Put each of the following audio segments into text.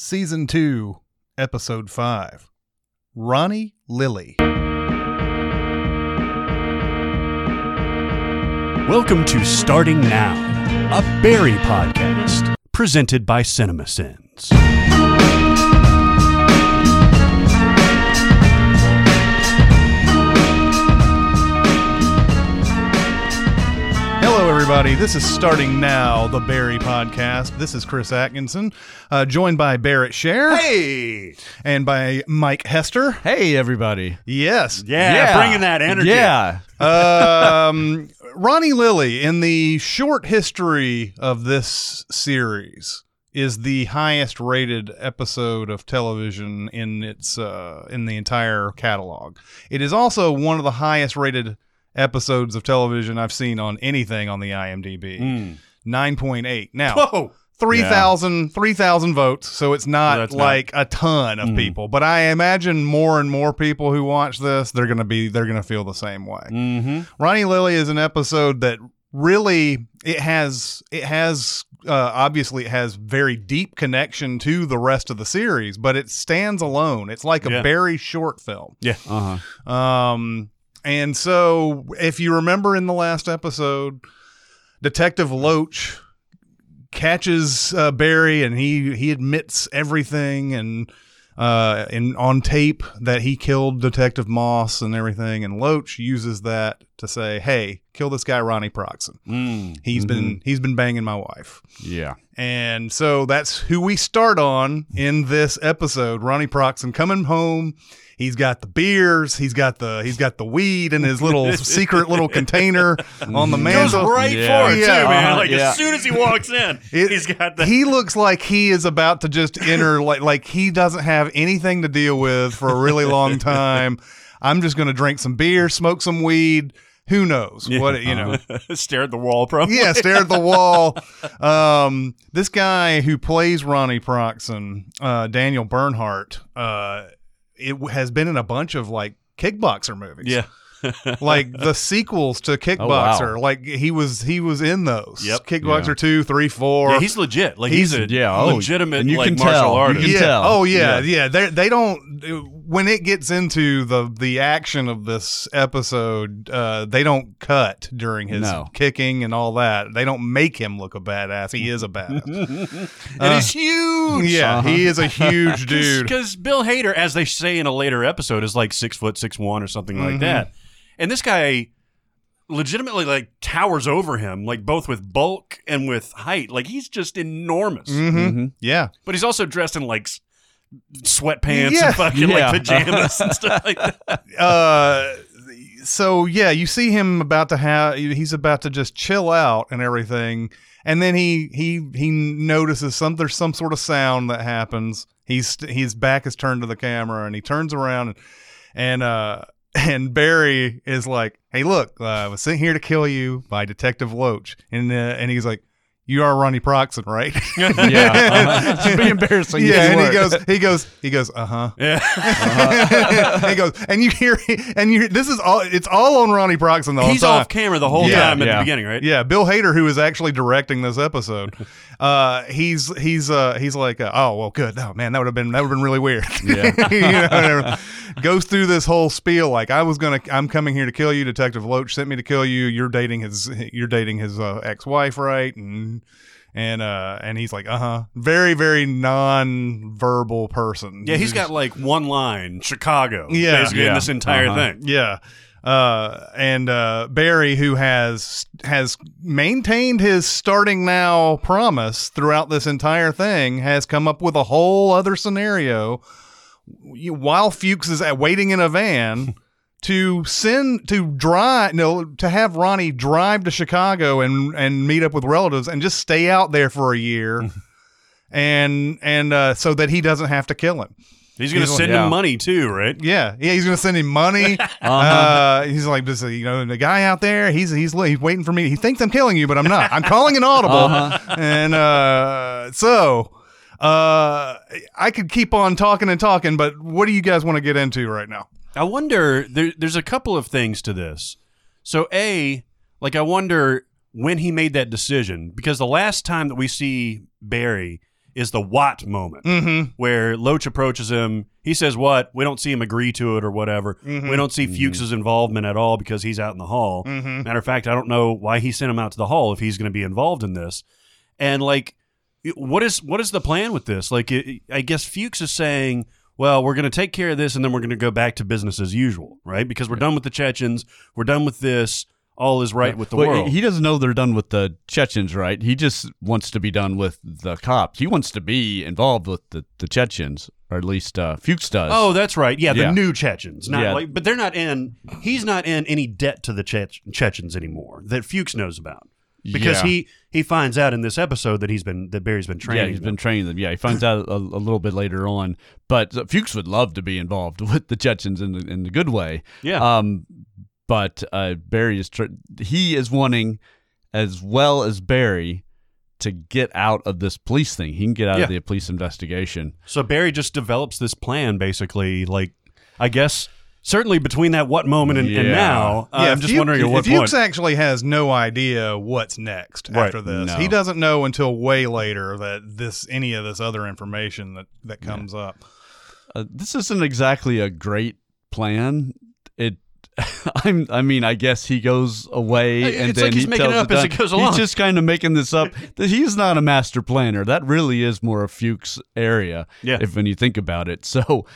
Season 2, Episode 5 Ronnie Lily. Welcome to Starting Now, a Barry podcast presented by CinemaSins. Everybody. This is Starting Now, the Barry Podcast. This is Chris Atkinson, uh, joined by Barrett Share Hey! and by Mike Hester. Hey, everybody. Yes. Yeah, bringing that energy. Yeah. um, Ronnie Lily, in the short history of this series, is the highest rated episode of television in its uh, in the entire catalog. It is also one of the highest rated episodes of television I've seen on anything on the IMDb. Mm. 9.8. Now, Whoa! 3,000 3,000 votes, so it's not That's not- like a ton of Mm. people, but I imagine more and more people who watch this, they're going to be they're going to feel the same way. Mm-hmm. Ronnie Lily is an episode that really it has it has uh, obviously it has very deep connection to the rest of the series, but it stands alone. It's like a Yeah. very short film. Yeah. Uh huh. Um, and so if you remember in the last episode, Detective Loach catches uh, Barry and he he admits everything and uh in on tape that he killed Detective Moss and everything and Loach uses that to say, "Hey, kill this guy Ronnie Proxon. Mm. He's been he's been banging my wife." Yeah. And so that's who we start on in this episode. Ronnie Proxon coming home. He's got the beers. He's got the he's got the weed in his little secret little container on the mantle. Goes right Yeah. for it, Yeah. too, man. Uh-huh. Like, Yeah. as soon as he walks in, It- he's got the. he looks like he is about to just enter like like he doesn't have anything to deal with for a really long time. I'm just going to drink some beer, smoke some weed. Who knows what you know? stare at the wall, probably. yeah, stare at the wall. Um, this guy who plays Ronnie Proxon, uh, Daniel Bernhardt, uh, it has been in a bunch of like kickboxer movies. Yeah. like the sequels to oh, Kickboxer. wow. Like he was he was in those. Yep. Kickboxer Yeah. two, three, four. Yeah, he's legit. Like, he's, He's- a yeah, oh, legitimate and you like, can martial tell. You can yeah. tell. Oh yeah, Yeah. yeah. They they don't when it gets into the the action of this episode, uh, they don't cut during his No. kicking and all that. They don't make him look a badass. He is a badass. and he's huge. yeah, Uh-huh. he is a huge dude. Because Bill Hader, as they say in a later episode, is like six foot six one or something Mhm. like that. And this guy legitimately like towers over him, like both with bulk and with height. Like he's just enormous. hmm Mhm. Yeah, But he's also dressed in like s- sweatpants Yeah. and fucking Yeah. like pajamas and stuff like that. uh so yeah you see him about to have he's about to just chill out and everything and then he he he notices some there's some sort of sound that happens he's his back is turned to the camera and he turns around and and uh and Barry is like, "Hey, look, uh, I was sent here to kill you by Detective Loach," and uh, and he's like, "You are Ronnie Proxon, right?" Yeah. Uh-huh. It's pretty embarrassing. yeah, His and he goes, he goes, he goes, uh huh. Yeah. he goes, and you hear, and you hear, this is all, it's all on Ronnie Proxon the whole he's time. off camera the whole Yeah, time at yeah. the beginning, right? Yeah, Bill Hader, who is actually directing this episode, uh, he's he's uh, he's like, uh, oh well, good. Oh man, that would have been that would have been really weird. Yeah. you know, goes through this whole spiel like I was gonna, I'm coming here to kill you. Detective Loach sent me to kill you. You're dating his, you're dating his uh, ex-wife, right? And and uh, and he's like, uh huh, very very non-verbal person. Yeah, he's got like one line, Chicago. Yeah. basically in this entire Uh-huh. thing. Yeah. Uh, and uh, Barry, who has has maintained his starting now promise throughout this entire thing, has come up with a whole other scenario. While Fuchs is at, waiting in a van to send to drive, no, to have Ronnie drive to Chicago and and meet up with relatives and just stay out there for a year, and and uh, so that he doesn't have to kill him. He's going to He's- send yeah. him money too, right? Yeah, yeah, he's gonna send him money. Uh-huh. uh, he's like, this, you know, the guy out there, he's he's he's waiting for me. He thinks I'm killing you, but I'm not. I'm calling an audible, Uh-huh. and uh, so uh, I could keep on talking and talking, but what do you guys want to get into right now? I wonder. There, there's a couple of things to this. So, a like I wonder when he made that decision because the last time that we see Barry is the Watt moment, Mm-hmm. where Loach approaches him. He says, "What? We don't see him agree to it or whatever. Mhm. We don't see Fuchs's involvement at all because he's out in the hall. Mm-hmm. Matter of fact, I don't know why he sent him out to the hall if he's going to be involved in this. And like, what is what is the plan with this? Like, it, I guess Fuchs is saying, well, we're going to take care of this, and then we're going to go back to business as usual, right? Because we're done with the Chechens, we're done with this. All is right with the Well, world. He doesn't know they're done with the Chechens, right? He just wants to be done with the cops. He wants to be involved with the, the Chechens, or at least uh, Fuchs does. Oh, that's right. Yeah, the Yeah. new Chechens. Not Yeah. like, but they're not in. He's not in any debt to the Chech- Chechens anymore that Fuchs knows about because Yeah. he he finds out in this episode that he's been that Barry's been training. yeah, he's them. been training them. Yeah, he finds out a, a little bit later on. But uh, Fuchs would love to be involved with the Chechens in the, in the good way. Yeah. Um, but uh, Barry is tr- he is wanting, as well as Barry, to get out of this police thing. He can get out Yeah. of the police investigation. So Barry just develops this plan, basically. Like, I guess certainly between that what moment and, and Yeah. now, uh, I'm just Fuchs- wondering at what Fuchs point. actually has no idea what's next Right. after this. No. He doesn't know until way later that this any of this other information that that comes up. Uh, this isn't exactly a great plan. It. I'm, I mean, I guess he goes away It's and like then he's he making tells it up the as he goes along. He's just kind of making this up. He's not a master planner. That really is more a Fuchs area. Yeah. If when you think about it, so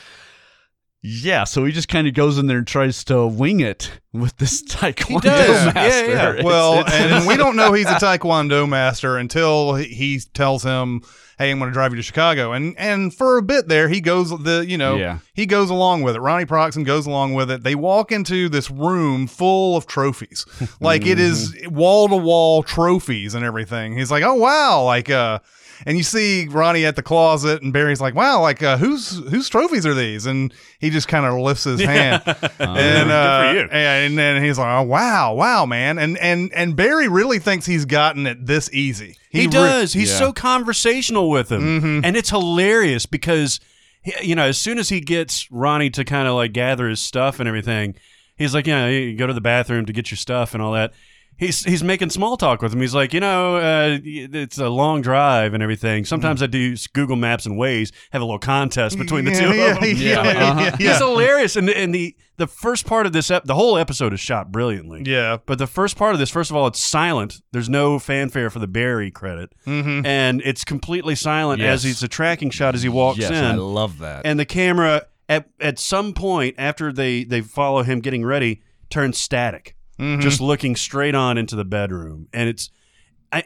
yeah, so he just kind of goes in there and tries to wing it with this taekwondo does. Yeah, master. yeah. It's- Well, it's- and we don't know he's a taekwondo master until he- he tells him, "Hey, I'm going to drive you to Chicago." And and for a bit there, he goes the you know Yeah. he goes along with it. Ronnie Proxon goes along with it. They walk into this room full of trophies, like it is wall to wall trophies and everything. He's like, "Oh wow!" Like uh. And you see Ronnie at the closet, and Barry's like, "Wow, like uh, whose whose trophies are these?" And he just kind of lifts his hand, and uh, Good for you. and then he's like, "Oh wow, wow, man!" And and and Barry really thinks he's gotten it this easy. He, re- does. He's yeah. so conversational with him, Mhm. and it's hilarious because he- you know as soon as he gets Ronnie to kind of like gather his stuff and everything, he's like, "Yeah, you go to the bathroom to get your stuff and all that." He's he's making small talk with him. He's like, you know, uh, it's a long drive and everything. Sometimes I do Google Maps and Waze have a little contest between the Yeah, two yeah, of them. yeah, Yeah, uh-huh. yeah, He's hilarious, and and the the first part of this ep- the whole episode is shot brilliantly. yeah. But the first part of this, first of all, it's silent. There's no fanfare for the Barry credit, Mm-hmm. and it's completely silent Yes. as he's a tracking shot as he walks in. I love that. and the camera at at some point after they they follow him getting ready turns static, Mm-hmm. just looking straight on into the bedroom, and it's.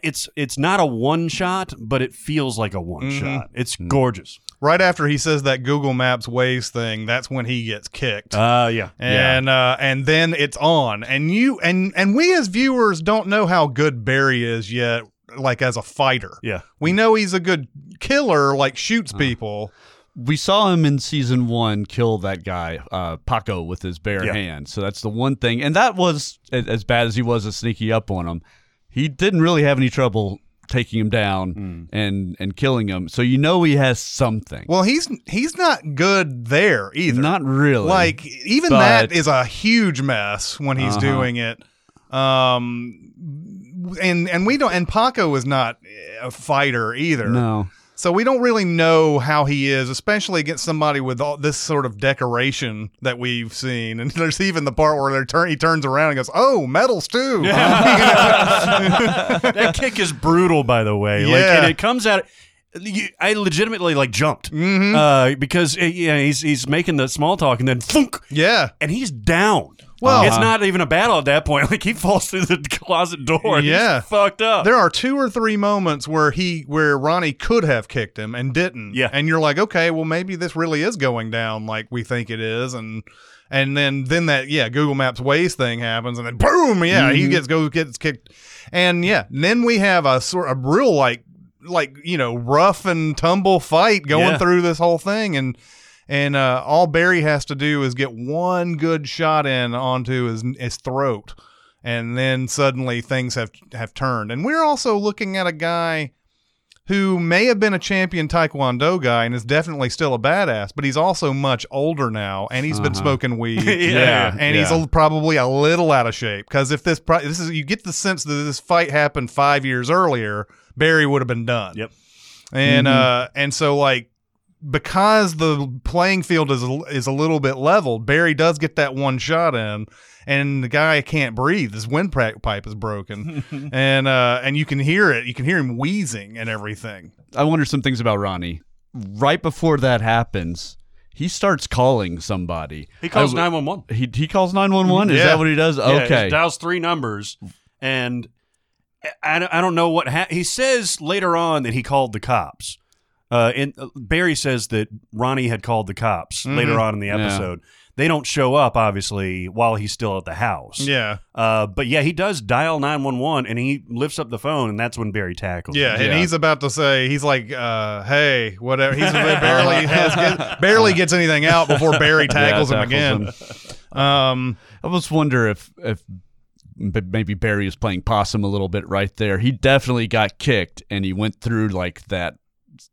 It's it's not a one shot, but it feels like a one Mhm. shot. It's Mm. gorgeous. right after he says that Google Maps Waze thing, that's when he gets kicked. Uh yeah. and uh, and then it's on, and you and and we as viewers don't know how good Barry is yet, like as a fighter. Yeah. We know he's a good killer, like shoots Uh. people. We saw him in season one kill that guy uh, Paco with his bare Yeah. hand. So that's the one thing, and that was as bad as he was at sneaking up on him. He didn't really have any trouble taking him down Hmm. and and killing him. So you know he has something. Well, he's he's not good there either. Not really. like even that is a huge mess when he's Uh-huh. doing it. Um, and and we don't. And Paco is not a fighter either. no. So we don't really know how he is, especially against somebody with all this sort of decoration that we've seen. And there's even the part where turn, he turns around and goes, "Oh, medals too." that kick is brutal, by the way. Like, Yeah. and it comes out. you- I legitimately like jumped Mhm. uh, because uh, yeah, he's he's making the small talk and then thunk, yeah. and he's down. Well- it's uh-huh. not even a battle at that point. Like he falls through the closet door. and he's Yeah. fucked up. There are two or three moments where he where Ronnie could have kicked him and didn't. Yeah. And you're like, okay, well maybe this really is going down like we think it is, and and then then that yeah Google Maps Waze thing happens, and then boom, yeah, he mm-hmm. gets goes gets kicked, and yeah, then we have a sort of real like like you know rough and tumble fight going Yeah. through this whole thing, and. And uh, all Barry has to do is get one good shot in onto his his throat, and then suddenly things have have turned. And we're also looking at a guy who may have been a champion taekwondo guy and is definitely still a badass, but he's also much older now, and he's been Uh-huh. smoking weed. Yeah. and he's a, probably a little out of shape because if this pro- this is you get the sense that this fight happened five years earlier, Barry would have been done. Yep. and uh, and so like because the playing field is is a little bit leveled, Barry does get that one shot in, and the guy can't breathe. His windpipe is broken, and uh, and you can hear it. You can hear him wheezing and everything. I wonder some things about Ronnie. Right before that happens, he starts calling somebody. He calls 911. He he calls nine one one. Is Yeah. that what he does? Yeah, Okay. he dials three numbers, and I, I don't know what ha- he says later on that he called the cops. Uh, and uh, Barry says that Ronnie had called the cops later on in the Mm-hmm. Yeah. episode. They don't show up, obviously, while he's still at the house. Yeah, Uh, but yeah, he does dial 911 and he lifts up the phone, and that's when Barry tackles him. yeah, and he's about to say he's like, uh, "Hey, whatever." He's barely has get, barely gets anything out before Barry tackles him again. Um, I almost wonder if if b- maybe Barry was playing possum a little bit right there. He definitely got kicked, and he went through like that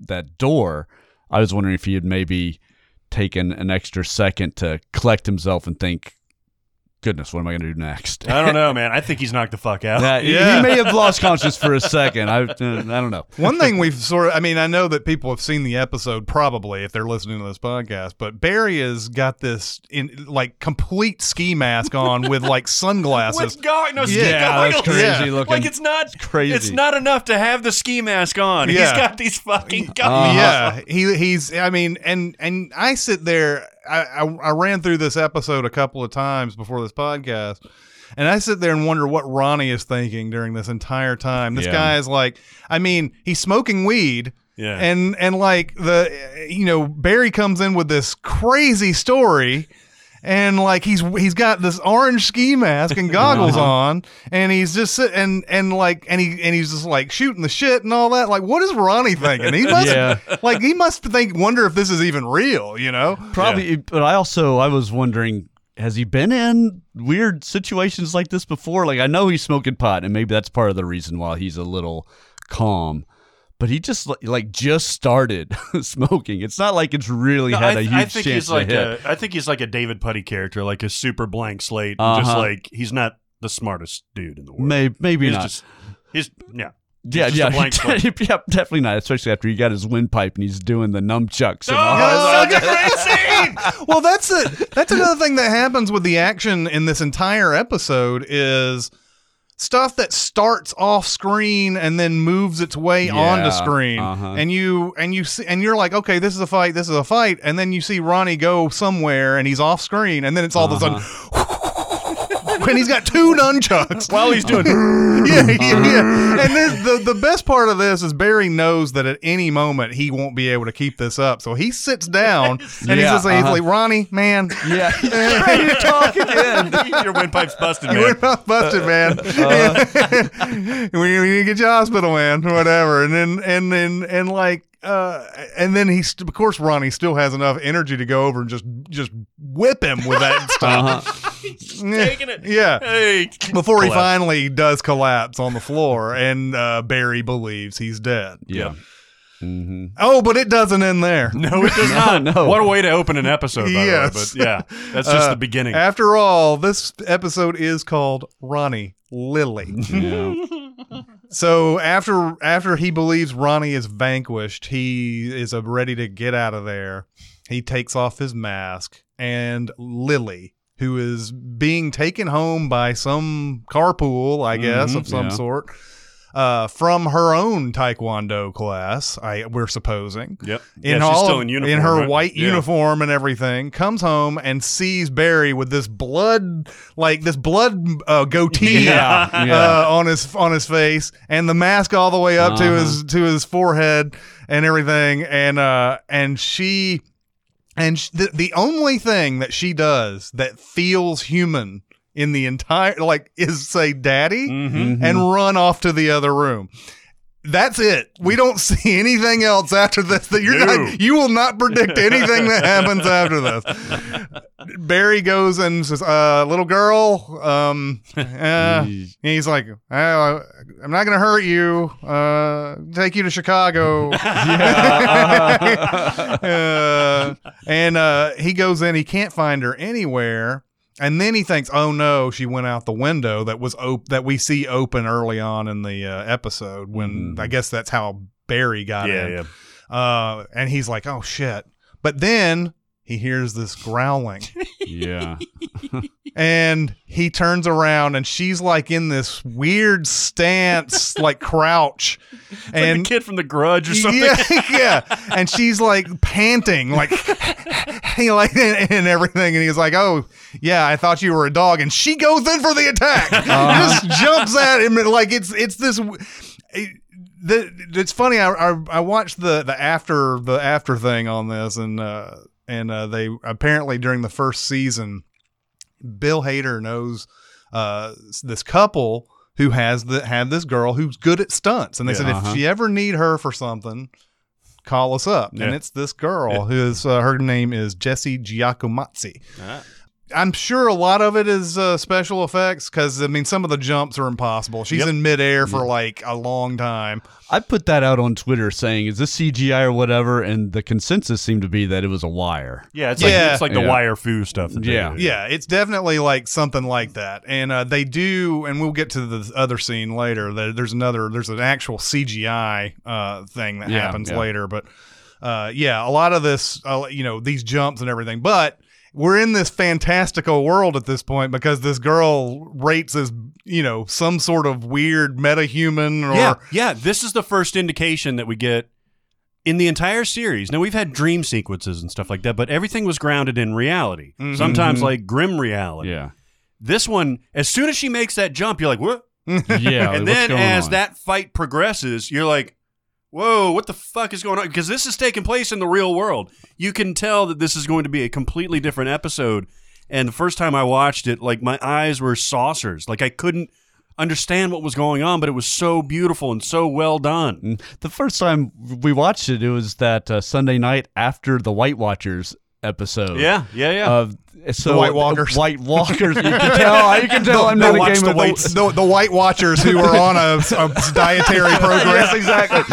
that door. I was wondering if he had maybe taken an extra second to collect himself and think, "Goodness, what am I going to do next?" I don't know, man. I think he's knocked the fuck out. That- he- Yeah. He may have lost conscience for a second. I, uh, I don't know. One thing we've sort of, I mean, I know that people have seen the episode probably if they're listening to this podcast, but Barry has got this in like complete ski mask on with like sunglasses. With go- no, ski Yeah, that's crazy Yeah. looking. Like it's not crazy. It's not enough to have the ski mask on. Yeah. He's got these fucking Uh-huh. Yeah, he he's. I mean, and and I sit there. I, I I ran through this episode a couple of times before this podcast, and I sit there and wonder what Ronnie is thinking during this entire time. This Yeah. guy is like, I mean, he's smoking weed. Yeah. And and like the you know Barry comes in with this crazy story and like he's he's got this orange ski mask and goggles uh-huh. on and he's just sit- and and like and he and he's just like shooting the shit and all that like what is Ronnie thinking he must Yeah. like he must think wonder if this is even real you know Probably, but I also I was wondering, has he been in weird situations like this before? Like I know he's smoking pot, and maybe that's part of the reason why he's a little calm. But he just like just started smoking. It's not like it's really No, had I, a huge I think chance he's like to hit. a, I think he's like a David Puddy character, like a super blank slate. Just Uh-huh. like he's not the smartest dude in the world. maybe maybe he's not. just he's yeah. yeah, yeah, a yeah, definitely not. Especially after he got his windpipe and he's doing the nunchucks. and. Oh, such a great scene. well, that's a that's another thing that happens with the action in this entire episode is stuff that starts off screen and then moves its way Yeah, onto screen. uh-huh. and you and you see and you're like okay this is a fight this is a fight. And then you see Ronnie go somewhere and he's off screen. And then it's all of a sudden and he's got two nunchucks While he's doing yeah, yeah, yeah. And this, the the best part of this is Barry knows that at any moment he won't be able to keep this up, so he sits down and he's Yeah, just like, uh-huh. like, Ronnie, man, yeah, he's ready to talk again. your windpipe's busted, you man. went off busted, man. we, we need to get you to hospital, man, or whatever. And then and then and like. Uh, and then he, st- of course, Ronnie still has enough energy to go over and just, just whip him with that stuff. Yeah. Taking it. Yeah. Hey. Before he finally does collapse on the floor, and uh, Barry believes he's dead. Yeah. Mm-hmm. Oh, but it doesn't end there. No, it does not. no. What a way to open an episode, by Yes. the way. But yeah, that's just Uh, the beginning. After all, this episode is called Ronnie Lily. Yeah. so after after he believes Ronnie is vanquished, he is ready to get out of there. He takes off his mask, and Lily, who is being taken home by some carpool, I guess, Mhm, of some yeah. sort, uh, from her own Taekwondo class. I we're supposing. Yep. in yeah, she's all still of- in uniform. her right? white Yeah. uniform and everything, comes home and sees Barry with this blood, like this blood uh, goatee, Yeah, uh, yeah. on his on his face, and the mask all the way up to Uh-huh. his to his forehead and everything, and uh, and she, and sh- the the only thing that she does that feels human in the entire like is say daddy Mhm. and run off to the other room. That's it. We don't see anything else after this. That you're No. not, you will not predict anything that happens after this. Barry goes and says, uh, "Little girl," um, uh, he's like, "Oh, "I'm not going to hurt you. Uh, take you to Chicago." uh, and uh, he goes in. He can't find her anywhere. And then he thinks, "Oh no, she went out the window that was op- that we see open early on in the uh, episode when Mhm. I guess that's how Barry got yeah, in." yeah. Uh, and he's like, "Oh shit!" But then he hears this growling, Yeah. and he turns around, and she's like in this weird stance, like crouch, Like and the kid from The Grudge or something. yeah, yeah. And she's like panting, like, he like, and, and everything. And he's like, "Oh, yeah, I thought you were a dog." And she goes in for the attack, just jumps at him, like it's it's this. It, the, it's funny. I, I I watched the the after the after thing on this, and uh, and uh, they apparently during the first season, Bill Hader knows uh, this couple who has the have this girl who's good at stunts, and they Yeah. said Uh-huh. if you ever need her for something, call us up. And it's this girl Yeah. who is uh, her name is Jessie Giacomazzi. Ah. I'm sure a lot of it is uh, special effects because I mean some of the jumps are impossible. She's Yep. in midair for like a long time. I put that out on Twitter saying, "Is this CGI or whatever?" And the consensus seemed to be that it was a wire. Yeah, it's Yeah. like it's like the Yeah. wire fu stuff. That Yeah. do. Yeah, it's definitely like something like that. And uh, they do, and we'll get to the other scene later. There's another, there's an actual CGI uh, thing that Yeah, happens yeah. later. But uh, yeah, a lot of this, uh, you know, these jumps and everything. But we're in this fantastical world at this point because this girl rates as, you know, some sort of weird metahuman or. yeah, yeah. This is the first indication that we get in the entire series. Now we've had dream sequences and stuff like that, but everything was grounded in reality. Mhm. Sometimes like grim reality. Yeah. This one, as soon as she makes that jump, you're like, what? Yeah. and what's then going as on? that fight progresses, you're like, whoa, what the fuck is going on? Because this is taking place in the real world. You can tell that this is going to be a completely different episode. And the first time I watched it, like my eyes were saucers. Like I couldn't understand what was going on, but it was so beautiful and so well done. The first time we watched it, it was that uh, Sunday night after the White Watchers episode. Yeah, yeah, yeah. Uh, so White Walkers. White Walkers. You can tell. You can tell. I'm No, not a game the of whites. The, the White Watchers who are on a, a dietary program. yes, exactly.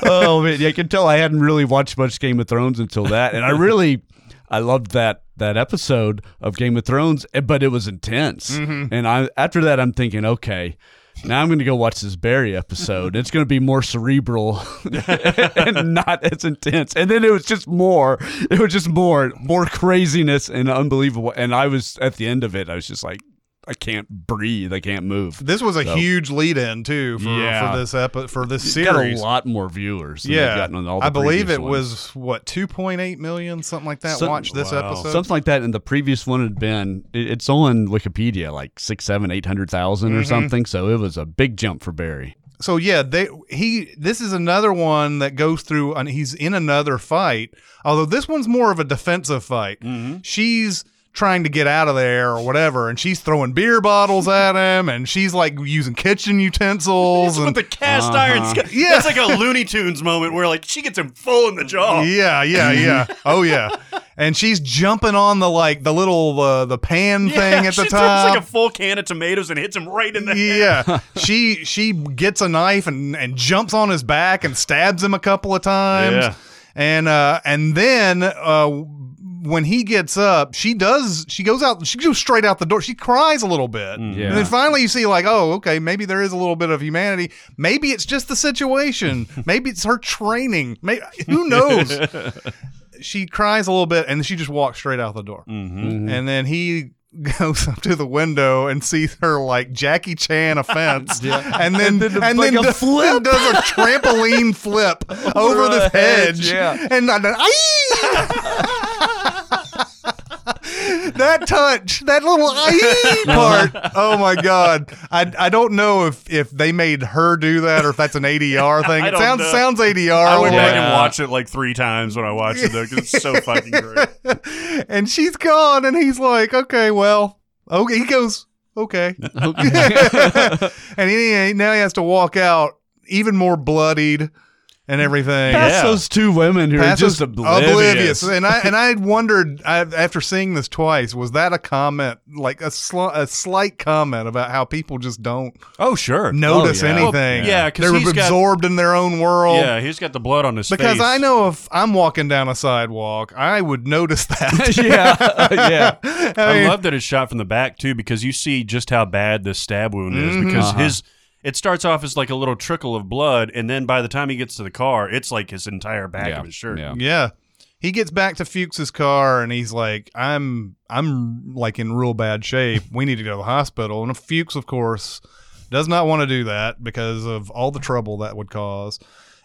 oh man, yeah, I can tell I hadn't really watched much Game of Thrones until that, and I really, I loved that that episode of Game of Thrones, eh, but it was intense. And I after that, I'm thinking, okay. Now I'm going to go watch this Barry episode. It's going to be more cerebral and not as intense. And then it was just more. It was just more, more craziness and unbelievable. And I was at the end of it. I was just like, I can't breathe. I can't move. This was a So- huge lead-in too for, Yeah. for this epi- for this It's got a lot more viewers. Yeah, gotten on all the I believe it ones. was what 2.8 million, something like that. Some- Watch this wow. episode. something like that. And the previous one had been. it- It's on Wikipedia, like six, seven, eight hundred thousand or Mhm. something. So it was a big jump for Barry. so yeah, they he this is another one that goes through and he's in another fight. Although this one's more of a defensive fight. Mhm. She's trying to get out of there or whatever, and she's throwing beer bottles at him, and she's like using kitchen utensils with and the cast Uh-huh. iron. Sc- Yeah. It's like a Looney Tunes moment where like she gets him full in the jaw. Yeah, yeah, yeah. Oh yeah. And she's jumping on the like the little uh, the pan thing at the she top. throws like a full can of tomatoes and hits him right in the head. yeah. she she gets a knife and and jumps on his back and stabs him a couple of times. Yeah. And uh and then uh when he gets up, she does she goes out she goes straight out the door. She cries a little bit. Mm. Yeah. And then finally you see like, oh, okay, maybe there is a little bit of humanity. Maybe it's just the situation. maybe it's her training. Maybe who knows? she cries a little bit and then she just walks straight out the door. Mm-hmm. And then he goes up to the window and sees her like Jackie Chan a fence. And then and then, like a do- flip. does a trampoline flip over a the hedge, hedge. yeah. And I, that touch, that little "Aye" part. Oh my god! I, I don't know if, if they made her do that or if that's an ADR thing. It sounds know. sounds ADR. I went little back bit. and watched it like three times when I watched it though. Cause it's so fucking great. and she's gone, and he's like, "Okay, well, okay." He goes, "Okay," and he now he has to walk out even more bloodied, and everything. Past Yeah. those two women who are just those- oblivious. And I and I wondered I, after seeing this twice, was that a comment, like a sl- a slight comment about how people just don't Oh, sure. notice yeah. anything? Well, yeah, 'cause they're he's got- absorbed in their own world. Yeah, he's got the blood on his face. Because face. I know if I'm walking down a sidewalk, I would notice that. yeah, yeah. I mean- love that it's shot from the back too, because you see just how bad this stab wound is. Mm-hmm. Because Uh-huh. his it starts off as like a little trickle of blood, and then by the time he gets to the car, it's like his entire back Yeah, of his shirt. yeah. Yeah. He gets back to Fuchs's car and he's like, I'm I'm like in real bad shape. We need to go to the hospital. And Fuchs, of course, does not want to do that because of all the trouble that would cause.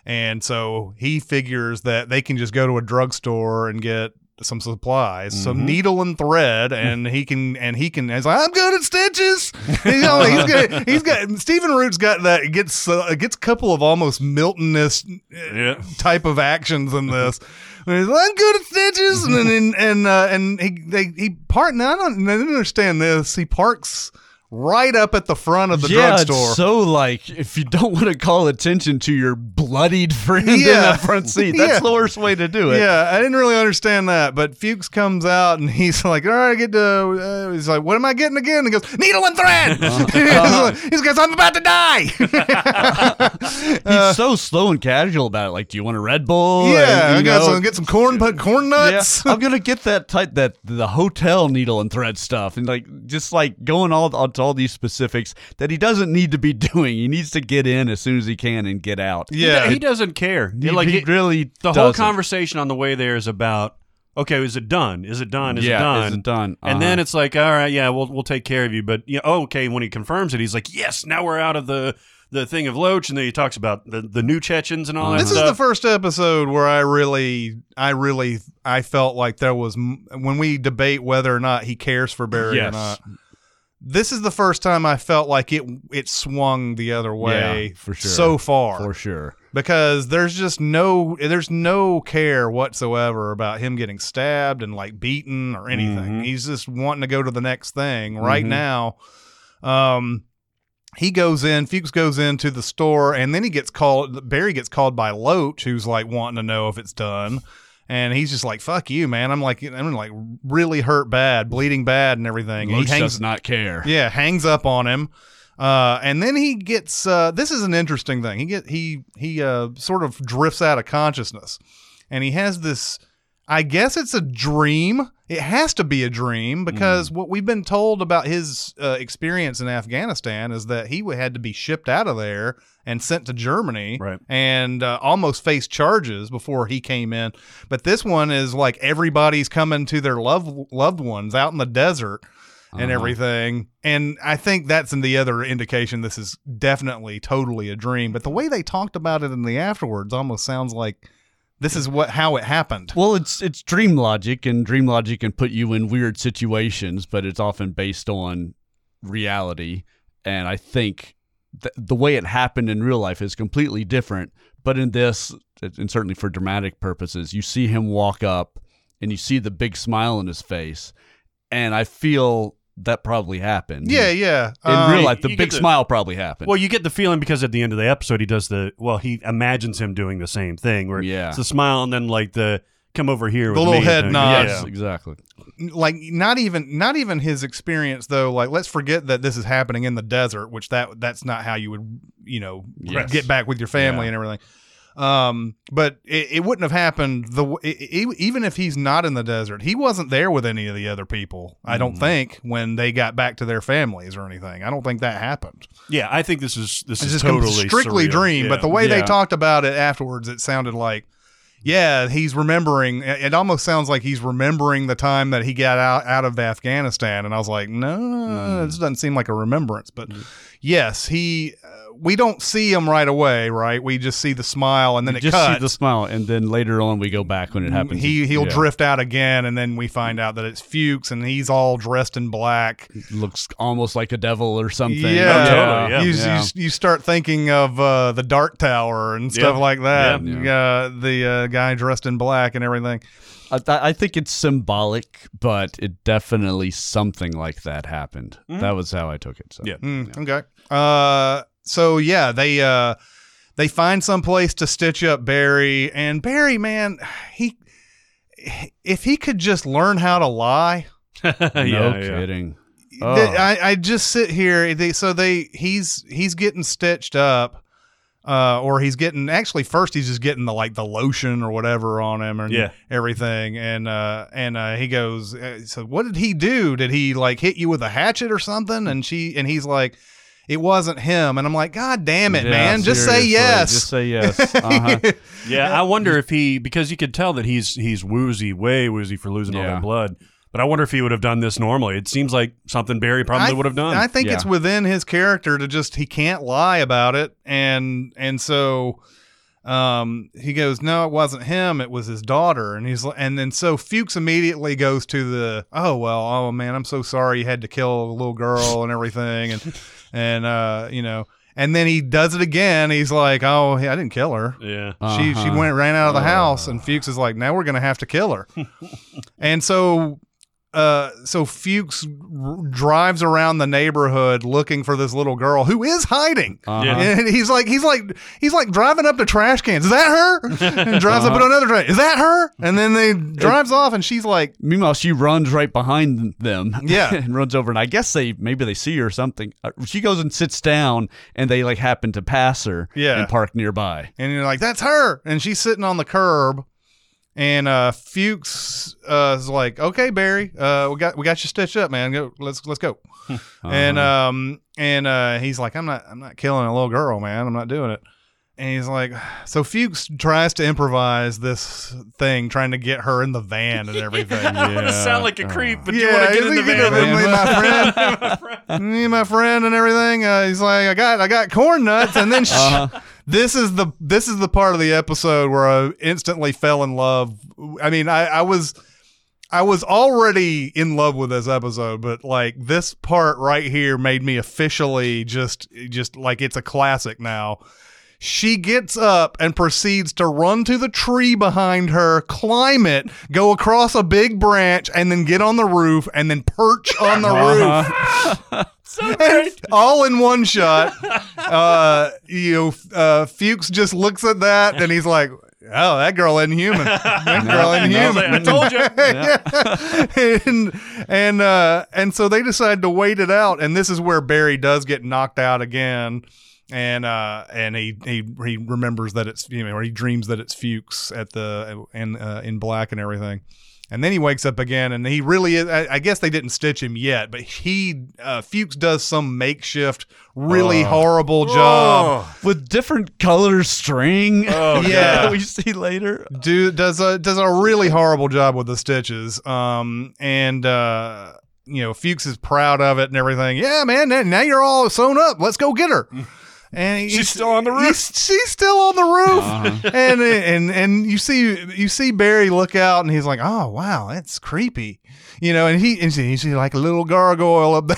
And so he figures that they can just go to a drugstore and get some supplies, some needle and thread, and he can and he can. He's like, I'm good at stitches. you know, he's got he's got Stephen Root's got that gets uh, gets a couple of almost Miltonist uh, Yeah. type of actions in this. And he's like, I'm good at stitches, and and and, uh, and he they he park. Now I don't, I didn't understand this. He parks right up at the front of the yeah, drugstore. it's so like if you don't want to call attention to your bloodied friend in Yeah. that front seat, that's Yeah. the worst way to do it. Yeah, I didn't really understand that, but Fuchs comes out and he's like, "All right, I get to." Uh, he's like, "What am I getting again?" He goes, "Needle and thread." he goes, "I'm about to die." He's so slow and casual about it. Like, do you want a Red Bull? yeah, And, I got know, some get some corn put corn nuts. I'm gonna get that type that the hotel needle and thread stuff, and like just like going all onto all these specifics that he doesn't need to be doing. He needs to get in as soon as he can and get out. yeah, he, he doesn't care. he, like he it- really the whole doesn't. conversation on the way there is about okay, is it done? Is it done? Is yeah, it done? is it done? And then Uh-huh. it's like, all right, yeah, we'll we'll take care of you. But yeah, oh, okay. When he confirms it, he's like, yes, now we're out of the the thing of Loach, and then he talks about the, the new Chechens and all that This is the first episode where I really, I really, I felt like there was when we debate whether or not he cares for Barry or not. This is the first time I felt like it it swung the other way Yeah, for sure. so far for sure. because there's just no there's no care whatsoever about him getting stabbed and like beaten or anything. Mhm. He's just wanting to go to the next thing right Mhm. now. Um he goes in, Fuchs goes into the store, and then he gets called. Barry gets called by Loach, who's like wanting to know if it's done, and he's just like, "Fuck you, man! I'm like, I'm like really hurt bad, bleeding bad, and everything." And he hangs, does not care. yeah, hangs up on him. Uh, and then he gets uh, this is an interesting thing. He get he he uh, sort of drifts out of consciousness, and he has this. I guess it's a dream. It has to be a dream because what we've been told about his uh, experience in Afghanistan is that he had to be shipped out of there and sent to Germany Right. and uh, almost faced charges before he came in. But this one is like everybody's coming to their loved loved ones out in the desert and Uh-huh. everything. And I think that's in the other indication this is definitely totally a dream. But the way they talked about it in the afterwards almost sounds like this is what how it happened. Well, it's it's dream logic, and dream logic can put you in weird situations, but it's often based on reality. And I think th- the way it happened in real life is completely different. But in this, and certainly for dramatic purposes, you see him walk up, and you see the big smile on his face, and I feel that probably happened. Yeah, yeah. In Um, real life, the big the- smile probably happened. Well, you get the feeling because at the end of the episode, he does the well. He imagines him doing the same thing, where Yeah. it's a smile and then like the come over here, with The little me head thing. nod. yes, Yeah. exactly. like not even not even his experience though like let's forget that this is happening in the desert which that that's not how you would you know Yes. get back with your family Yeah. and everything um but it, it wouldn't have happened the w- e- e- even if he's not in the desert he wasn't there with any of the other people i don't Mm. think when they got back to their families or anything i don't think that happened Yeah, I think this is this it's is just totally strictly surreal. dream Yeah. but the way they talked about it afterwards it sounded like yeah he's remembering it it almost sounds like he's remembering the time that he got out, out of afghanistan and i was like no Mm. this doesn't seem like a remembrance but yes he we don't see him right away right we just see the smile and then You it just cuts see the smile, and then later on we go back when it happens. he he'll Yeah. drift out again and then we find out that it's fuchs and he's all dressed in black looks almost like a devil or something. Yeah, totally, yeah. You, Yeah. you you start thinking of uh, the Dark Tower and stuff Yeah. like that. Yeah. Uh, the uh, guy dressed in black and everything. I, th- I think it's symbolic, but it definitely something like that happened. That was how I took it. So. Yeah. Mm, Okay. Uh, so yeah, they uh, they find some place to stitch up Barry, and Barry, man, he if he could just learn how to lie. yeah, no yeah. kidding. th- Oh. I, I just sit here. They, so they he's he's getting stitched up, uh, or he's getting actually first he's just getting the like the lotion or whatever on him and Yeah. everything, and uh, and uh, he goes, uh, so what did he do? Did he like hit you with a hatchet or something? And she and he's like, it wasn't him, and I'm like, God damn it, Yeah, man, just say yes. Just say yes. Uh-huh. Yeah, I wonder if he because you could tell that he's he's woozy, way woozy for losing all that blood. But I wonder if he would have done this normally. It seems like something Barry probably I- would have done. I think Yeah. it's within his character to just he can't lie about it, and and so um he goes, no, it wasn't him, it was his daughter, and he's li- and then so Fuchs immediately goes to the oh well, oh man, I'm so sorry you had to kill a little girl and everything, and and uh you know. And then he does it again. He's like, "Oh, I didn't kill her. yeah. She she Uh-huh. went ran out of the house, and Fuchs is like, now we're gonna have to kill her. and so, uh, so Fuchs r- drives around the neighborhood looking for this little girl who is hiding. Uh-huh. Yeah. And he's like, he's like, he's like driving up to trash cans. Is that her? And drives up to another trash. Is that her? And then they drives off, and she's like, Meanwhile, she runs right behind them. Yeah. and runs over, and I guess they maybe they see her or something. Uh, She goes and sits down, and they like happen to pass her. Yeah. and park nearby. and you're like, that's her. And she's sitting on the curb. And uh, Fuchs uh, is like, "Okay, Barry, uh, we got we got you stitched up, man. Go, let's let's go." And Uh-huh. um, and uh, he's like, "I'm not I'm not killing a little girl, man. I'm not doing it." And he's like, so Fuchs tries to improvise this thing, trying to get her in the van and everything. I want to sound like a creep, but you Yeah, want to get in the like, van. me, my friend, me, and my friend, and everything. Uh, he's like, I got, I got corn nuts, and then sh- Uh-huh. This is the this is the part of the episode where I instantly fell in love. I mean, I, I was. I was already in love with this episode, but like this part right here made me officially just just like it's a classic now. She gets up and proceeds to run to the tree behind her, climb it, go across a big branch, and then get on the roof and then perch on the roof. And all in one shot. Uh, you know, uh, Fuchs just looks at that and he's like, "Oh, that girl isn't human. That girl isn't I human." I told you. and and uh, and so they decide to wait it out, and this is where Barry does get knocked out again. And uh, and he, he he remembers that it's you know or he dreams that it's Fuchs at the and uh, in black and everything, and then he wakes up again and he really is. I, I guess they didn't stitch him yet, but he uh, Fuchs does some makeshift, really horrible job. with different color string. Oh, Yeah. that we see later. Dude does a does a really horrible job with the stitches. Um and uh you know Fuchs is proud of it and everything. Yeah, man. Now now you're all sewn up. Let's go get her. And he- She's still on the roof. she's still on the roof. And and and you see you see Barry look out and he's like, oh wow, that's creepy. You know, and he and you see like a little gargoyle up there.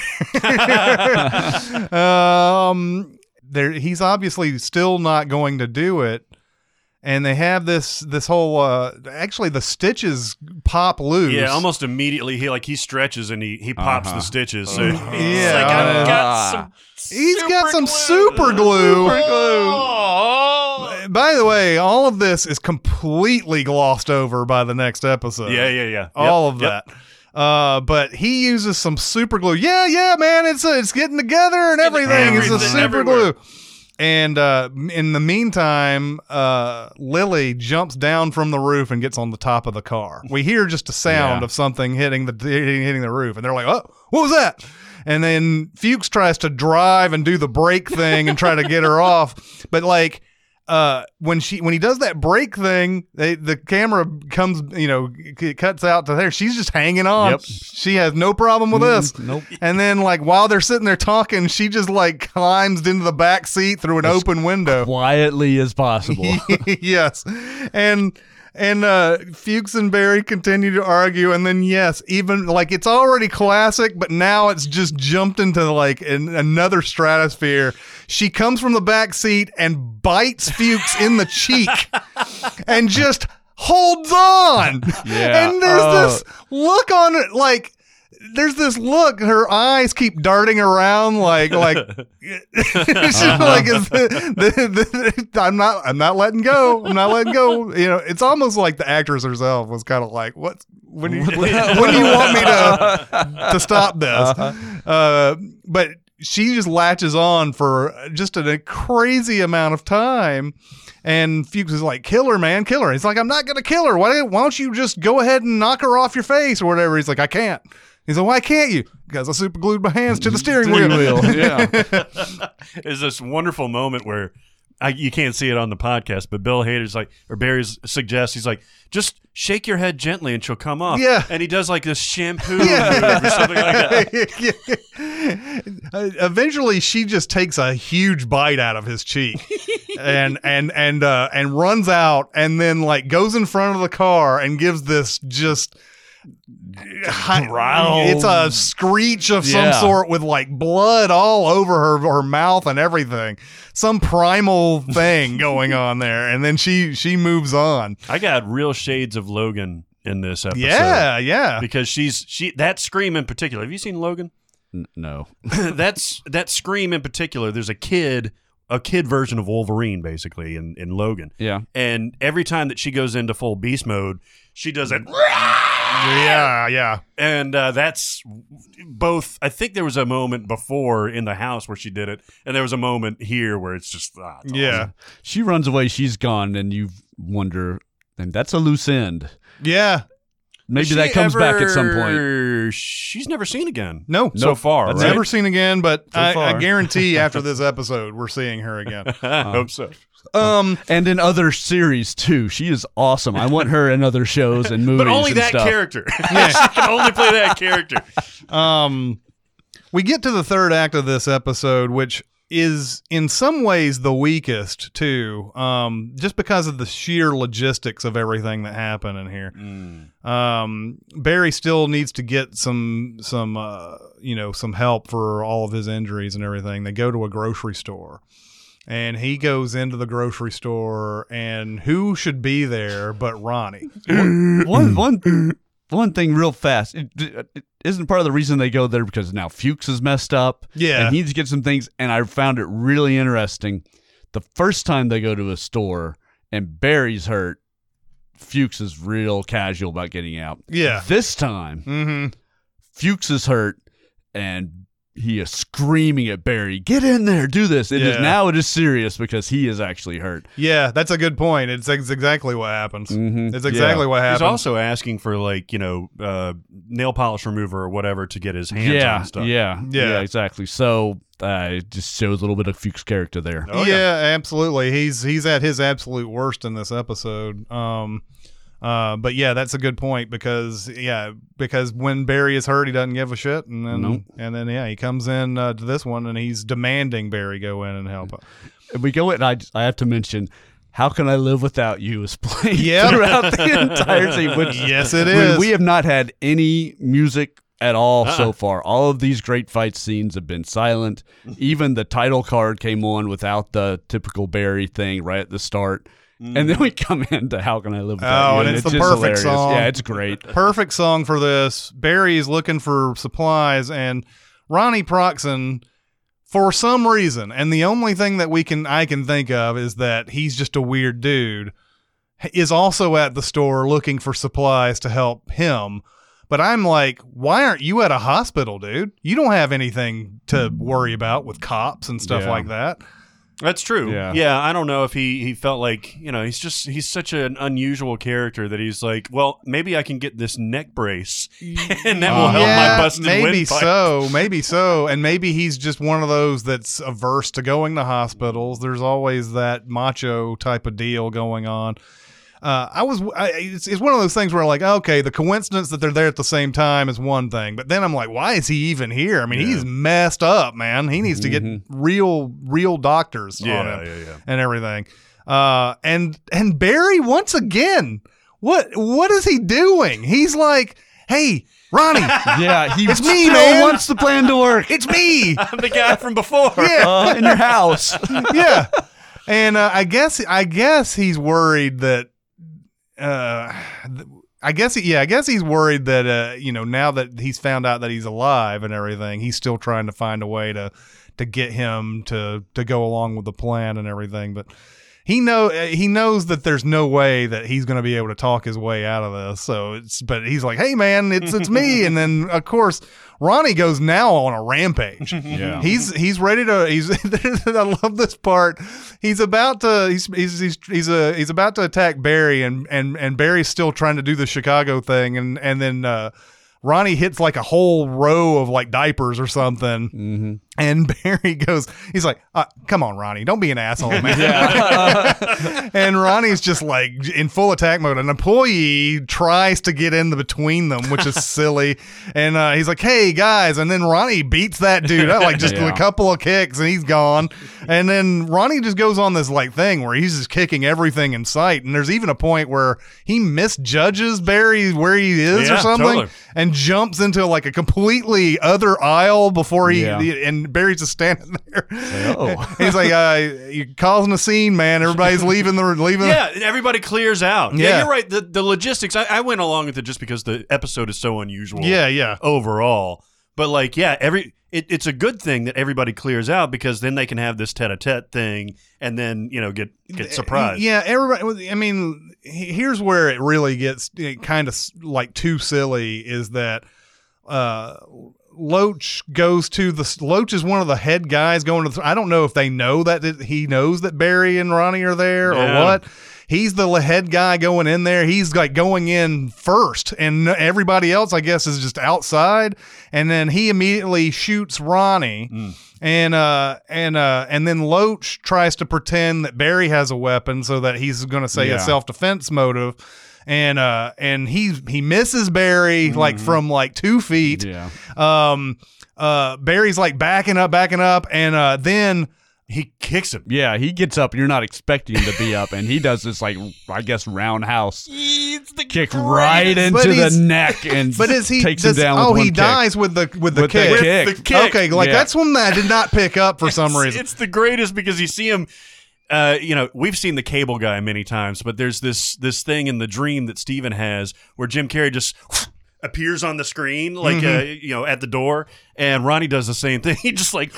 um, there he's obviously still not going to do it. And they have this this whole uh actually the stitches pop loose. Yeah, almost immediately he like he stretches and he, he pops Uh-huh. the stitches. So Yeah. like I've got some. He's got some super super glue. Oh. By the way, all of this is completely glossed over by the next episode. Yeah, yeah, yeah. all Yep, of yep. that. Uh, but he uses some super glue. Yeah, yeah, man, it's uh, it's getting together and everything. It's a everything, super everywhere. glue. And uh, in the meantime, uh, Lily jumps down from the roof and gets on the top of the car. We hear just a sound Yeah. of something hitting the hitting, hitting the roof, and they're like, "Oh, what was that?" And then Fuchs tries to drive and do the brake thing and try to get her off, but like uh when she when he does that break thing they, the camera comes you know it cuts out to there she's just hanging on Yep. she has no problem with this nope. and then like while they're sitting there talking she just like climbs into the back seat through an open window Quietly as possible. yes and and uh Fuchs and Barry continue to argue and then yes even like it's already classic but now it's just jumped into like an, another stratosphere she comes from the back seat and bites Fuchs in the cheek and just holds on Yeah. and there's Oh. this look on it like there's this look. Her eyes keep darting around, like like just like the, the, the, I'm not I'm not letting go. I'm not letting go. You know, it's almost like the actress herself was kind of like, "What? When do you, when, when do you want me to to stop this?" Uh, but she just latches on for just a crazy amount of time. And Fuchs is like, kill her, man, kill her. He's like, I'm not going to kill her. Why, why don't you just go ahead and knock her off your face or whatever? He's like, I can't. He's like, why can't you? Because I super glued my hands to the steering, Steering wheel. wheel. Yeah. it's this wonderful moment where I, you can't see it on the podcast, but Bill Hader's like, or Barry suggests, he's like, just shake your head gently and she'll come off. Yeah. And he does like this shampoo move or something like that. Eventually, she just takes a huge bite out of his cheek, and and and uh, and runs out, and then like goes in front of the car and gives this just. Growl. It's a oh. screech of some Yeah. sort with like blood all over her her mouth and everything. Some primal thing going on there, and then she she moves on. I got real shades of Logan in this episode. Yeah, yeah. Because she's she that scream in particular. Have you seen Logan? N- no. That's that scream in particular. There's a kid, a kid version of Wolverine, basically in in Logan. Yeah. And every time that she goes into full beast mode, she does it. Yeah, yeah. And uh, that's both. I think there was a moment before in the house where she did it, and there was a moment here where it's just ah, it's Yeah. awesome. She runs away. She's gone, and you wonder, and that's a loose end. Yeah. Maybe Has that she comes back at some point. She's never seen again. No. so Nope. far. Right? Never seen again, but So I, I guarantee after this episode we're seeing her again. I hope so. Um, And in other series too. She is awesome. I want her in other shows and movies. But only and that stuff. character. she can only play that character. um, we get to the third act of this episode, which is in some ways the weakest too, um, just because of the sheer logistics of everything that happened in here. Um, Barry still needs to get some some uh, you know some help for all of his injuries and everything. They go to a grocery store. And he goes into the grocery store, and who should be there but Ronny? one one one thing real fast. It, it isn't part of the reason they go there because now Fuches is messed up. Yeah. And he needs to get some things and I found it really interesting. The first time they go to a store and Barry's hurt, Fuches is real casual about getting out. Yeah. This time, Mm-hmm. Fuches is hurt and he is screaming at Barry, "Get in there, do this!" It is Yeah. now it is serious because he is actually hurt. Yeah, that's a good point. It's ex- exactly what happens. Mhm. It's exactly what happens. He's also asking for like you know uh, nail polish remover or whatever to get his hands yeah, on stuff. yeah, Yeah. yeah, exactly. So uh, it just shows a little bit of Fuches' character there. Oh, yeah, absolutely. He's he's at his absolute worst in this episode. Um, uh, but yeah, that's a good point because yeah, because when Barry is hurt, he doesn't give a shit, and then Nope. and then yeah, he comes in uh, to this one and he's demanding Barry go in and help. And we go in, I I have to mention. How can I live without you? Is playing Yep. throughout the entire thing. Which, Yes, it is. We have not had any music at all Uh-uh. so far. All of these great fight scenes have been silent. Even the title card came on without the typical Barry thing right at the start. And then we mm. come into How Can I Live Without Oh, You? and it's the just perfect hilarious. song. Yeah, it's great. Perfect song for this. Barry is looking for supplies, and Ronny Proxin, for some reason, and the only thing that we can I can think of is that he's just a weird dude, is also at the store looking for supplies to help him. But I'm like, why aren't you at a hospital, dude? You don't have anything to worry about with cops and stuff Yeah. like that. That's true. Yeah. I don't know if he he felt like you know he's just he's such an unusual character that he's like, well, maybe I can get this neck brace, and that will help my busted maybe windpipe. so, maybe so, and maybe he's just one of those that's averse to going to hospitals. There's always that macho type of deal going on. Uh, I was, I, it's, it's one of those things where like, okay, the coincidence that they're there at the same time is one thing, but then I'm like, why is he even here? I mean, Yeah. he's messed up, man. He needs to get real, real doctors on him yeah, yeah. and everything. Uh, and and Barry once again, what what is he doing? He's like, hey, Ronny, Yeah, he It's me, still man. wants the plan to work. it's me. I'm the guy from before. Yeah, Uh, in your house. yeah. And uh, I guess I guess he's worried that uh, I guess yeah, I guess he's worried that uh, you know now that he's found out that he's alive and everything, he's still trying to find a way to to get him to to go along with the plan and everything. But he know uh, he knows that there's no way that he's going to be able to talk his way out of this. So it's but he's like, hey man, it's it's me. and then of course Ronny goes now on a rampage. Yeah. He's he's ready to he's I love this part. He's about to he's he's he's he's, uh, he's about to attack Barry and and and Barry's still trying to do the Chicago thing and and then uh Ronny hits like a whole row of like diapers or something. Mm-hmm. And Barry goes, he's like, uh, come on, Ronny, don't be an asshole, man. and Ronny's just like in full attack mode. An employee tries to get in the between them, which is silly. And uh, he's like, hey, guys. And then Ronny beats that dude up, like just Yeah. a couple of kicks and he's gone. And then Ronny just goes on this like thing where he's just kicking everything in sight. And there's even a point where he misjudges Barry where he is or something totally. and jumps into like a completely other aisle before he, Yeah. and Barry's just standing there. oh. He's like, uh, "You're causing a scene, man. Everybody's leaving the leaving." Yeah, and everybody clears out. Yeah, Yeah. you're right. The the logistics. I, I went along with it just because the episode is so unusual. yeah, yeah. overall. But like, yeah, every it, it's a good thing that everybody clears out because then they can have this tete-a-tete thing, and then you know get get surprised. Yeah, everybody. I mean, he- here's where it really gets kind of like too silly. Is that uh, Loach goes to the Loach is one of the head guys going to. The, I don't know if they know that it- he knows that Barry and Ronny are there Yeah. or what. He's the head guy going in there. He's like going in first, and everybody else, I guess, is just outside. And then he immediately shoots Ronny, and uh, and uh, and then Loach tries to pretend that Barry has a weapon, so that he's going to say a self defense motive. And uh, and he he misses Barry like from like two feet. Yeah. Um, uh, Barry's like backing up, backing up, and uh, then he kicks him. Yeah, he gets up. You're not expecting him to be up, and he does this like I guess roundhouse kick right into the neck, and But is he? takes does, him down? oh, with he one kick. dies with the with the With the kick. kick. With the kick. Okay, like Yeah. that's one that I did not pick up for some reason. It's the greatest because you see him. Uh, you know, we've seen the cable guy many times, but there's this this thing in the dream that Steven has where Jim Carrey just appears on the screen, like uh, you know, at the door, and Ronny does the same thing. He just like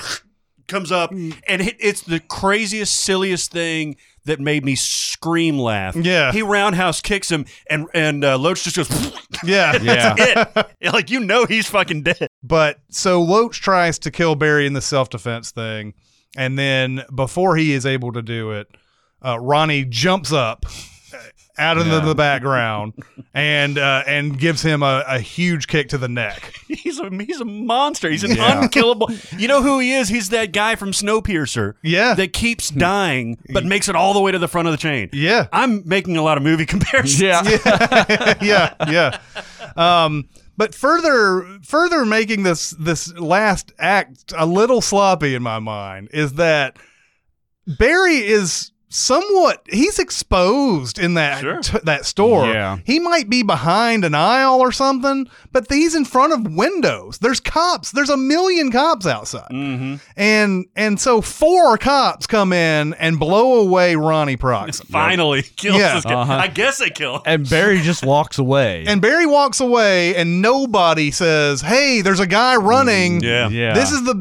comes up, and it, it's the craziest, silliest thing that made me scream laugh. Yeah. he roundhouse kicks him, and and uh, Loach just goes. yeah, Yeah. it. Like you know, he's fucking dead. But so Loach tries to kill Barry in the self defense thing, and then before he is able to do it, uh, Ronny jumps up out into Yeah. the background and uh, and gives him a, a huge kick to the neck. He's a he's a monster. He's an Yeah. unkillable. You know who he is? He's that guy from Snowpiercer. Yeah. that keeps dying but makes it all the way to the front of the chain. Yeah, I'm making a lot of movie comparisons. Yeah. yeah, yeah. Um, but further, further making this this last act a little sloppy in my mind is that Barry is somewhat he's exposed in that Sure. t- that store. Yeah. He might be behind an aisle or something, but he's in front of windows. There's cops. There's a million cops outside. Mm-hmm. And and so four cops come in and blow away Ronny Proxin. Finally kills Yeah. this guy. Uh-huh. I guess they kill him. And Barry just walks away. And Barry walks away, and nobody says, "Hey, there's a guy running." Yeah. yeah, This is the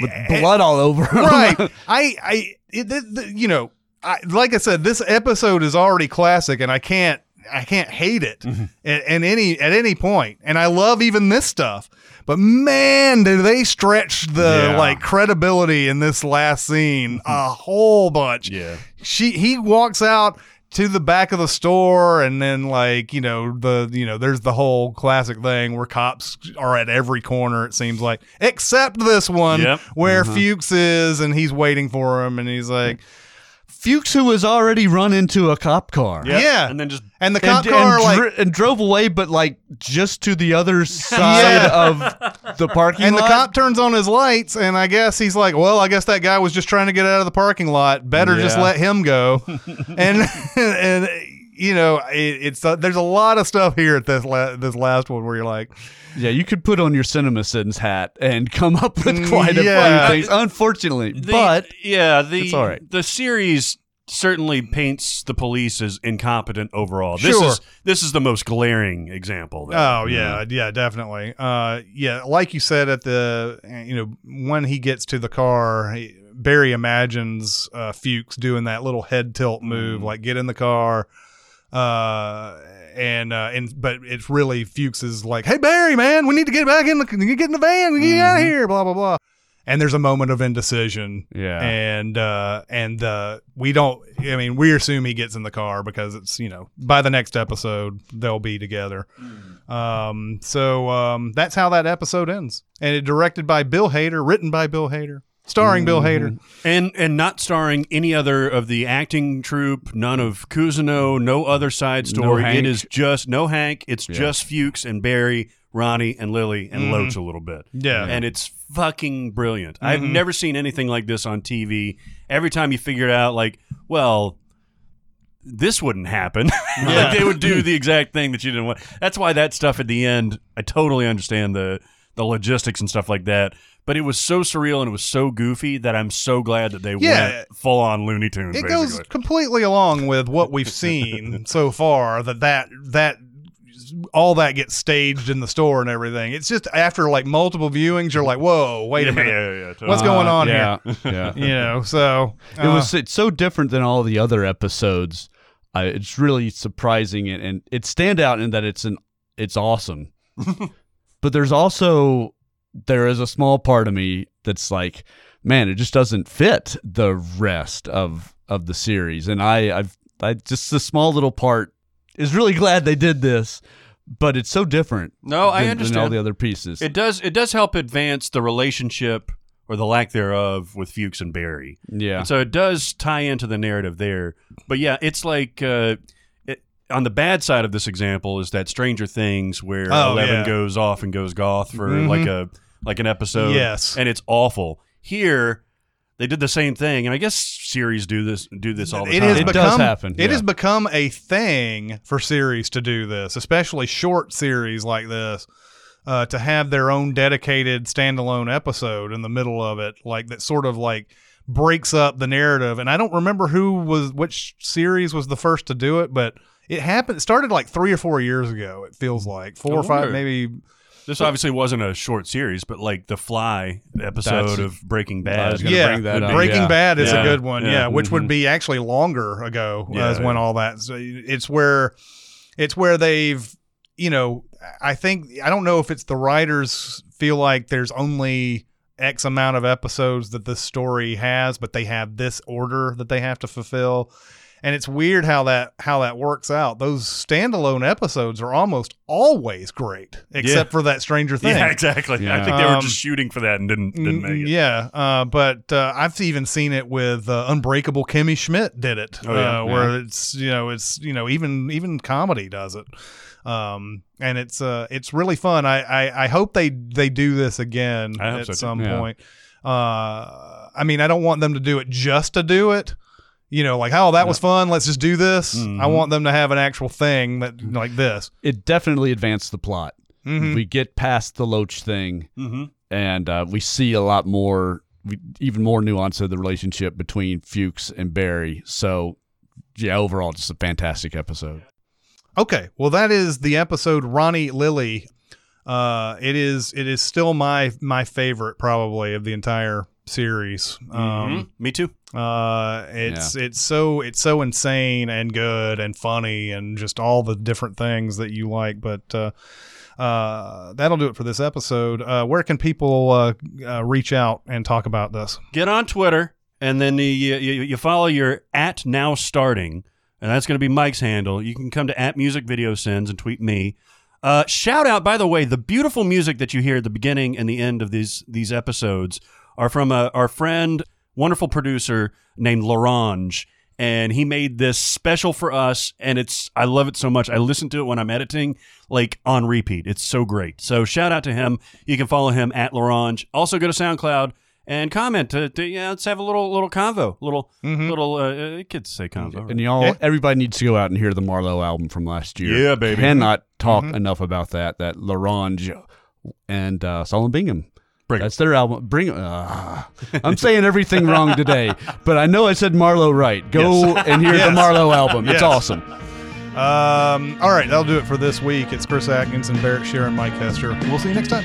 with blood all over him. right. I, I, it, th- th- you know, I, like I said, this episode is already classic, and I can't, I can't hate it Mm-hmm. at, at any at any point. And I love even this stuff. But man, do they stretch the Yeah. like credibility in this last scene a whole bunch. Yeah. She he walks out to the back of the store and then like you know the you know there's the whole classic thing where cops are at every corner it seems like except this one Yep. where Fuches is and he's waiting for him and he's like Fuches, who was already run into a cop car. Yep. Yeah. And then just and the And, cop car and, like dri- and drove away, but like just to the other side of the parking lot. and the cop turns on his lights and I guess he's like well I guess that guy was just trying to get out of the parking lot better just let him go and and you know it, it's uh, there's a lot of stuff here at this la- this last one where you're like Yeah, you could put on your CinemaSins hat and come up with Mm, quite a few things. Unfortunately, the, but yeah, the it's all right. the series certainly paints the police as incompetent overall. This Sure. is this is the most glaring example. There. Oh yeah, yeah, definitely. Uh, yeah, like you said at the, you know, when he gets to the car, he, Barry imagines uh, Fuches doing that little head tilt move, like get in the car, uh, and uh, and but it's really Fuches is like, hey Barry, man, we need to get back in the, get in the van, we get out of here, blah blah blah. And there's a moment of indecision, Yeah. and uh, and uh, we don't. I mean, we assume he gets in the car because it's you know by the next episode they'll be together. Um, so um, that's how that episode ends, and it directed by Bill Hader, written by Bill Hader, starring Bill mm-hmm. Hader. and and not starring any other of the acting troupe, none of Cousineau, no other side story. Hank. it is just no Hank. It's just Fuches and Barry, Ronny and Lily and mm-hmm. Loach a little bit. Yeah. and it's fucking brilliant. I've mm-hmm. never seen anything like this on TV. Every time you figure it out, like, well. This wouldn't happen. like they would do the exact thing that you didn't want. That's why that stuff at the end, I totally understand the the logistics and stuff like that. But it was so surreal and it was so goofy that I'm so glad that they Yeah. went full on Looney Tunes. It basically. goes completely along with what we've seen so far. That that that all that gets staged in the store and everything. It's just after like multiple viewings, you're like, whoa, wait yeah, a minute, yeah, yeah, totally. what's going on yeah, here? Yeah. You know, so it was it's so different than all the other episodes. Uh, it's really surprising and, and it stand out in that it's an it's awesome. but there's also there is a small part of me that's like, man, it just doesn't fit the rest of of the series. And I I've I just the small little part is really glad they did this, but it's so different. No, I understand. than all the other pieces. It does. It does help advance the relationship or the lack thereof with Fuches and Barry. yeah. And so it does tie into the narrative there. But yeah, it's like uh, on the bad side of this example is that Stranger Things where Oh, Eleven yeah. goes off and goes goth for Mhm. like a like an episode. Yes. and it's awful. Here, they did the same thing, and I guess series do this do this all the It time. has It does become happen, It yeah. has become a thing for series to do this, especially short series like this, uh, to have their own dedicated standalone episode in the middle of it, like that sort of like breaks up the narrative. And I don't remember who was which series was the first to do it, but it happened. It started like three or four years ago. It feels like four I or five, wonder. maybe. This obviously wasn't a short series, but like the Fly episode That's- of Breaking Bad. was gonna yeah, bring that up, Breaking yeah. Bad is Yeah, a good one. yeah, Yeah, which would mm-hmm. be actually longer ago uh, Yeah, as when all that. So it's where it's where they've you know I think I don't know if it's the writers feel like there's only X amount of episodes that this story has, but they have this order that they have to fulfill. And it's weird how that how that works out. Those standalone episodes are almost always great, except for that Stranger Thing. Yeah, exactly. I think they were just shooting for that and didn't didn't make it. Yeah, uh, but uh, I've even seen it with uh, Unbreakable. Kimmy Schmidt did it, Oh, yeah. uh, where it's you know it's you know even even comedy does it, um, and it's uh, it's really fun. I, I I hope they they do this again at so, some Yeah. point. Uh, I mean, I don't want them to do it just to do it. You know, like oh that was fun. Let's just do this. I Mhm. want them to have an actual thing that like this. it definitely advanced the plot. Mhm. We get past the Loach thing, Mm-hmm. and uh, we see a lot more, even more nuance of the relationship between Fuches and Barry. So, yeah, overall, just a fantastic episode. Okay, well that is the episode Ronny Lily. Uh, it is it is still my my favorite probably of the entire series. Mm-hmm. Um, Me too. uh, it's it's so it's so insane and good and funny and just all the different things that you like. But uh, uh, that'll do it for this episode. Uh, where can people uh, uh, reach out and talk about this? Get on Twitter and then you, you, you follow your at now starting, and that's going to be Mike's handle. You can come to at music video sends and tweet me. Uh, shout out, by the way, the beautiful music that you hear at the beginning and the end of these these episodes are from uh, our friend, wonderful producer named Larange, and he made this special for us, and it's I love it so much. I listen to it when I'm editing, like on repeat. It's so great. So shout out to him. You can follow him at Larange. Also go to SoundCloud and comment to, to yeah, let's have a little little convo, little Mhm. little uh, uh, kids say convo. And y'all, Yeah. everybody needs to go out and hear the Marlowe album from last year. Yeah, baby. Cannot talk Mhm. enough about that. That Larange and uh, Solomon Bingham Bring. That's their album. Bring. Uh, I'm saying everything wrong today, but I know I said Marlowe right. Go Yes. and hear Yes. the Marlowe album. It's awesome. Um, all right, that'll do it for this week. It's Chris Atkins and Barrett Sheeran, Mike Hester. We'll see you next time.